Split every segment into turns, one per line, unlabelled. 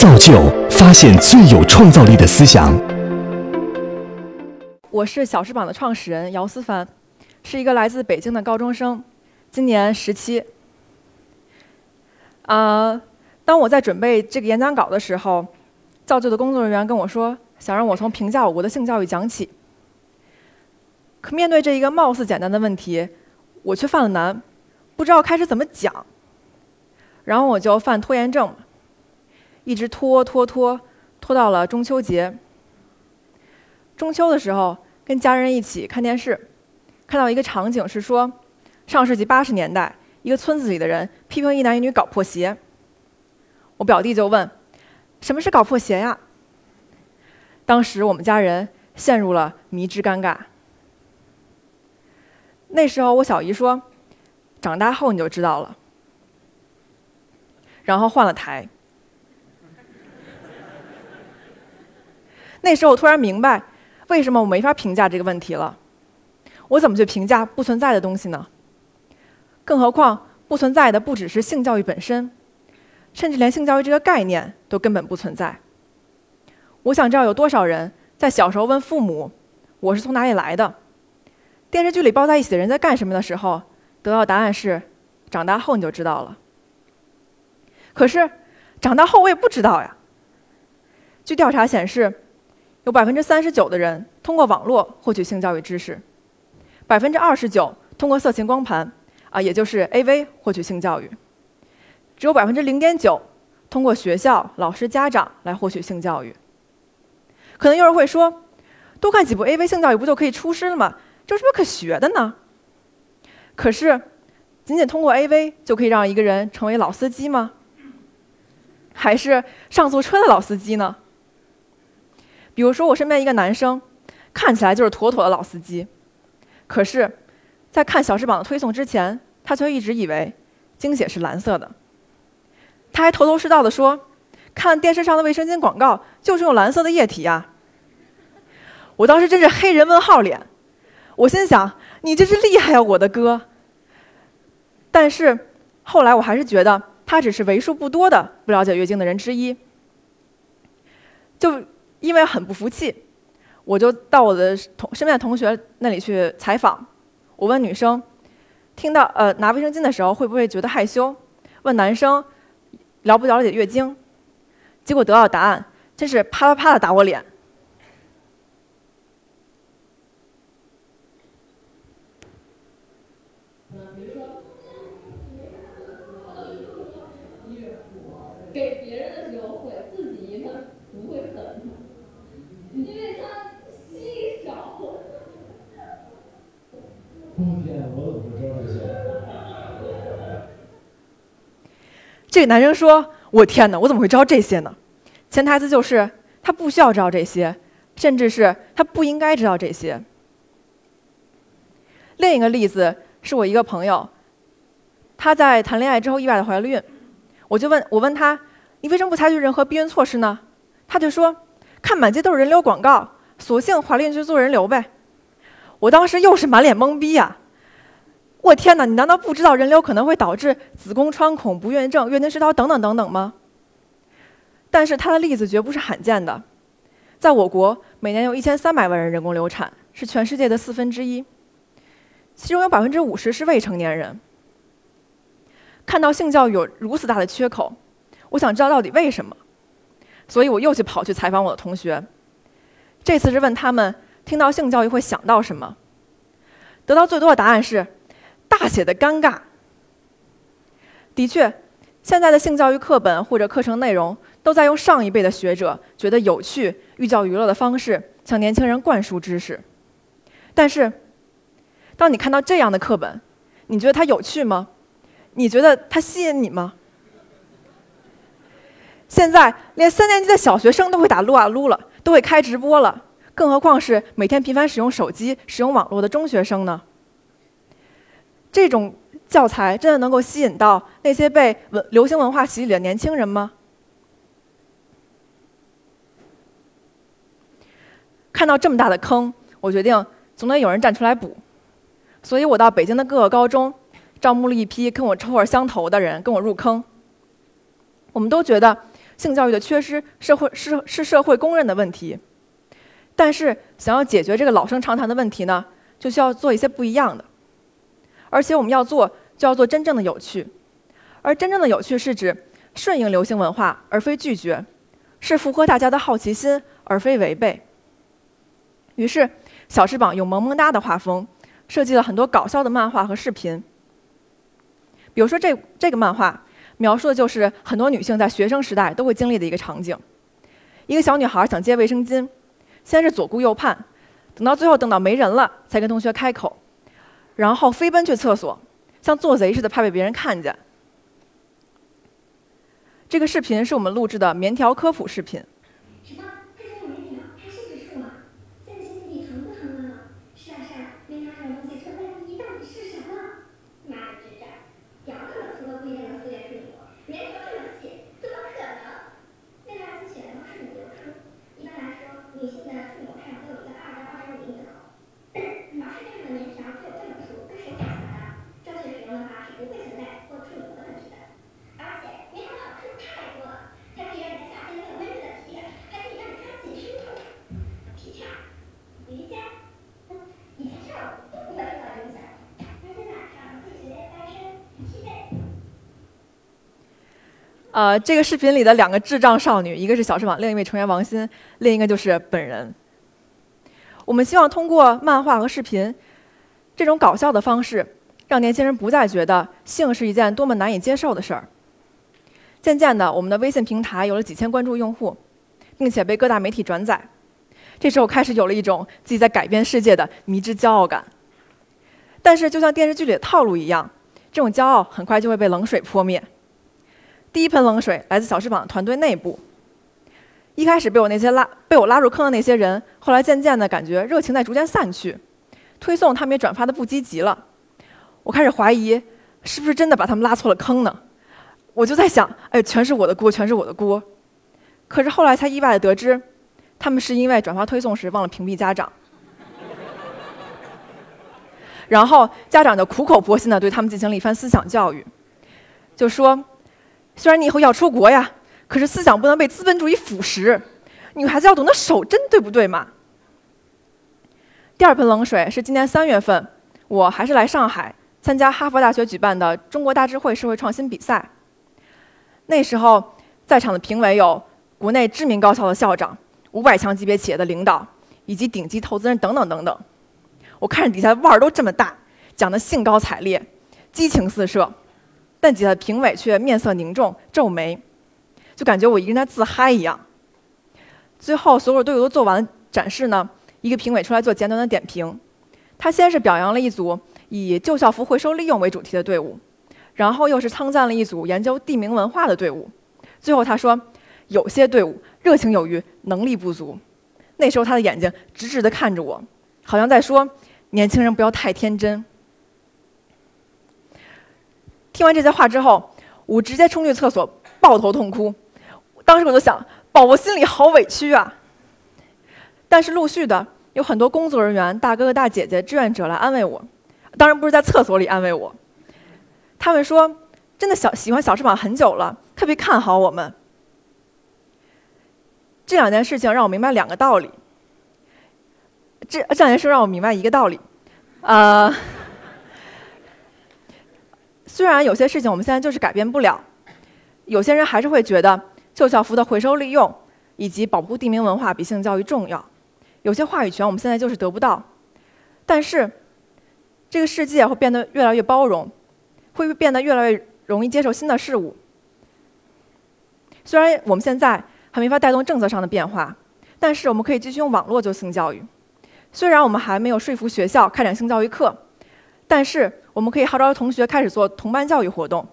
造就发现最有创造力的思想。
我是小时榜的创始人姚思凡，是一个来自北京的高中生，今年十七。啊，当我在准备这个演讲稿的时候，造就的工作人员跟我说，想让我从评价我国的性教育讲起。可面对这一个貌似简单的问题，我却犯了难，不知道开始怎么讲。然后我就犯拖延症，一直拖拖拖，拖到了中秋节。中秋的时候，跟家人一起看电视，看到一个场景是说，上世纪八十年代，一个村子里的人批评一男一女搞破鞋。我表弟就问：“什么是搞破鞋呀？”当时我们家人陷入了迷之尴尬。那时候我小姨说：“长大后你就知道了。”然后换了台。那时候我突然明白，为什么我没法评价这个问题了。我怎么去评价不存在的东西呢？更何况不存在的不只是性教育本身，甚至连性教育这个概念都根本不存在。我想知道有多少人在小时候问父母：“我是从哪里来的？”电视剧里抱在一起的人在干什么的时候，得到答案是：“长大后你就知道了。”可是，长大后我也不知道呀。据调查显示，有百分之三十九的人通过网络获取性教育知识，百分之二十九通过色情光盘，啊，也就是 AV 获取性教育，只有百分之零点九通过学校、老师、家长来获取性教育。可能有人会说，多看几部 AV 性教育不就可以出师了吗？这有什么可学的呢？可是，仅仅通过 AV 就可以让一个人成为老司机吗？还是上错车的老司机呢？比如说，我身边一个男生，看起来就是妥妥的老司机，可是，在看小时榜的推送之前，他却一直以为精血是蓝色的。他还头头是道的说，看电视上的卫生巾广告就是用蓝色的液体呀。我当时真是黑人问号脸，我心想，你真是厉害呀，我的哥。但是后来我还是觉得。他只是为数不多的不了解月经的人之一，就因为很不服气，我就到我的同身边的同学那里去采访。我问女生，听到呃拿卫生巾的时候会不会觉得害羞？问男生了不了解月经？结果得到答案真是啪啪啪的打我脸。
给别人的时候会，自己他不会很，因为他稀少。天，我怎么会知道这些？
这个男生说：“我天哪，我怎么会知道这些呢？”潜台词就是他不需要知道这些，甚至是他不应该知道这些。另一个例子是我一个朋友，他在谈恋爱之后意外的怀了孕。我就问我问他，你为什么不采取任何避孕措施呢？他就说，看满街都是人流广告，索性怀孕去做人流呗。我当时又是满脸懵逼呀！我天哪，你难道不知道人流可能会导致子宫穿孔、不孕症、月经失调等等等等吗？但是它的例子绝不是罕见的，在我国每年有一千三百万人人工流产，是全世界的四分之一，其中有百分之五十是未成年人。看到性教育有如此大的缺口，我想知道到底为什么，所以我又去跑去采访我的同学。这次是问他们听到性教育会想到什么，得到最多的答案是大写的尴尬。的确，现在的性教育课本或者课程内容都在用上一辈的学者觉得有趣、寓教于乐的方式向年轻人灌输知识。但是，当你看到这样的课本，你觉得它有趣吗？你觉得它吸引你吗？现在连三年级的小学生都会打撸啊撸了，都会开直播了，更何况是每天频繁使用手机、使用网络的中学生呢？这种教材真的能够吸引到那些被文流行文化洗礼的年轻人吗？看到这么大的坑，我决定总得有人站出来补，所以我到北京的各个高中。招募了一批跟我臭味相投的人，跟我入坑。我们都觉得性教育的缺失社会是是社会公认的问题。但是想要解决这个老生常谈的问题呢，就需要做一些不一样的。而且我们要做，就要做真正的有趣。而真正的有趣是指顺应流行文化，而非拒绝；是符合大家的好奇心，而非违背。于是，小翅膀用萌萌哒的画风设计了很多搞笑的漫画和视频。比如说，这这个漫画描述的就是很多女性在学生时代都会经历的一个场景：一个小女孩想借卫生巾。先是左顾右盼，等到最后等到没人了，才跟同学开口，然后飞奔去厕所，像做贼似的，怕被别人看见。这个视频是我们录制的棉条科普视频。呃，这个视频里的两个智障少女，一个是小翅膀，另一位成员王鑫，另一个就是本人。我们希望通过漫画和视频这种搞笑的方式，让年轻人不再觉得性是一件多么难以接受的事儿。渐渐的，我们的微信平台有了几千关注用户，并且被各大媒体转载。这时候开始有了一种自己在改变世界的迷之骄傲感。但是，就像电视剧里的套路一样，这种骄傲很快就会被冷水泼灭。第一盆冷水来自小翅膀团队内部。一开始被我那些拉被我拉入坑的那些人，后来渐渐的感觉热情在逐渐散去，推送他们也转发的不积极了。我开始怀疑，是不是真的把他们拉错了坑呢？我就在想，哎，全是我的锅，全是我的锅。可是后来才意外的得知，他们是因为转发推送时忘了屏蔽家长，然后家长就苦口婆心的对他们进行了一番思想教育，就说。虽然你以后要出国呀，可是思想不能被资本主义腐蚀。女孩子要懂得守贞，对不对嘛？第二盆冷水是今年三月份，我还是来上海参加哈佛大学举办的中国大智慧社会创新比赛。那时候在场的评委有国内知名高校的校长、五百强级别企业的领导，以及顶级投资人等等等等。我看着底下腕儿都这么大，讲的兴高采烈，激情四射。但底下评委却面色凝重，皱眉，就感觉我一个人在自嗨一样。最后，所有队伍都做完展示呢，一个评委出来做简短的点评。他先是表扬了一组以旧校服回收利用为主题的队伍，然后又是称赞了一组研究地名文化的队伍。最后他说，有些队伍热情有余，能力不足。那时候他的眼睛直直地看着我，好像在说：“年轻人不要太天真。”听完这些话之后，我直接冲去厕所抱头痛哭。当时我就想，宝宝心里好委屈啊。但是陆续的有很多工作人员、大哥哥、大姐姐、志愿者来安慰我，当然不是在厕所里安慰我。他们说，真的小喜欢小翅膀很久了，特别看好我们。这两件事情让我明白两个道理。这这两件事让我明白一个道理，呃。虽然有些事情我们现在就是改变不了，有些人还是会觉得旧校服的回收利用以及保护地名文化比性教育重要，有些话语权我们现在就是得不到。但是，这个世界会变得越来越包容，会变得越来越容易接受新的事物。虽然我们现在还没法带动政策上的变化，但是我们可以继续用网络做性教育。虽然我们还没有说服学校开展性教育课。但是，我们可以号召同学开始做同伴教育活动。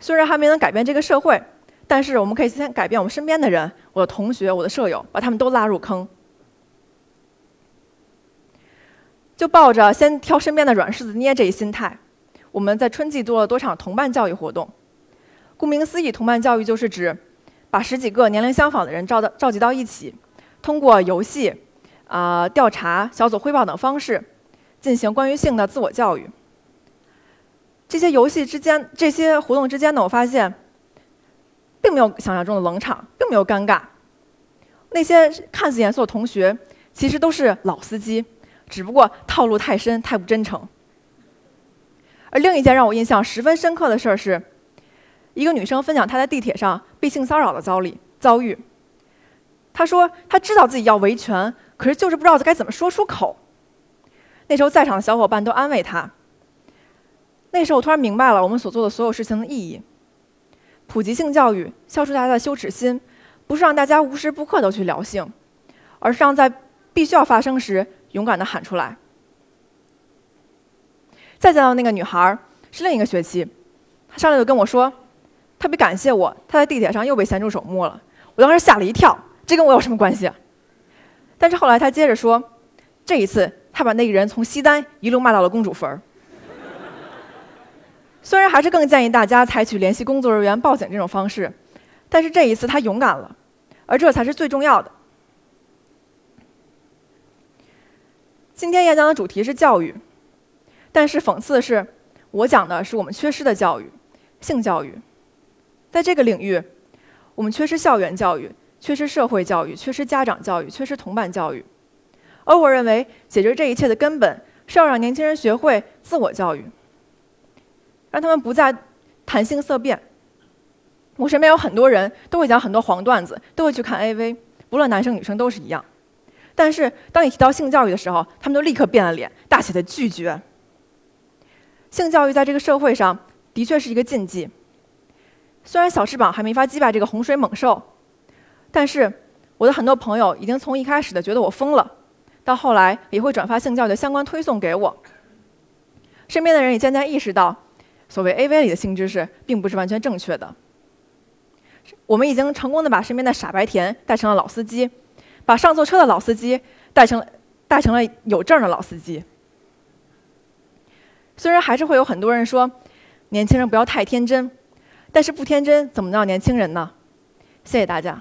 虽然还没能改变这个社会，但是我们可以先改变我们身边的人，我的同学、我的舍友，把他们都拉入坑。就抱着先挑身边的软柿子捏这一心态，我们在春季做了多场同伴教育活动。顾名思义，同伴教育就是指把十几个年龄相仿的人召到召集到一起，通过游戏、啊调查、小组汇报等方式。进行关于性的自我教育。这些游戏之间、这些活动之间呢，我发现并没有想象中的冷场，并没有尴尬。那些看似严肃的同学，其实都是老司机，只不过套路太深，太不真诚。而另一件让我印象十分深刻的事儿是，一个女生分享她在地铁上被性骚扰的遭遇。遭遇。她说她知道自己要维权，可是就是不知道该怎么说出口。那时候在场的小伙伴都安慰她。那时候我突然明白了我们所做的所有事情的意义：普及性教育，消除大家的羞耻心，不是让大家无时不刻都去聊性，而是让在必须要发生时勇敢地喊出来。再见到那个女孩是另一个学期，她上来就跟我说，特别感谢我，她在地铁上又被咸猪手摸了。我当时吓了一跳，这跟我有什么关系？但是后来她接着说，这一次她把那个人从西单一路骂到了公主坟儿。虽然还是更建议大家采取联系工作人员报警这种方式，但是这一次他勇敢了，而这才是最重要的。今天演讲的主题是教育。但是讽刺的是，我讲的是我们缺失的教育，性教育。在这个领域，我们缺失校园教育，缺失社会教育，缺失家长教育，缺失同伴教育。而我认为，解决这一切的根本是要让年轻人学会自我教育，让他们不再谈性色变。我身边有很多人都会讲很多黄段子，都会去看 AV，不论男生女生都是一样。但是当你提到性教育的时候，他们都立刻变了脸，大写的拒绝。性教育在这个社会上的确是一个禁忌。虽然小翅膀还没法击败这个洪水猛兽，但是我的很多朋友已经从一开始的觉得我疯了，到后来也会转发性教育的相关推送给我。身边的人也渐渐意识到，所谓 AV 里的性知识并不是完全正确的。我们已经成功的把身边的傻白甜带成了老司机，把上错车的老司机带成带成了有证的老司机。虽然还是会有很多人说，年轻人不要太天真，但是不天真怎么叫年轻人呢？谢谢大家。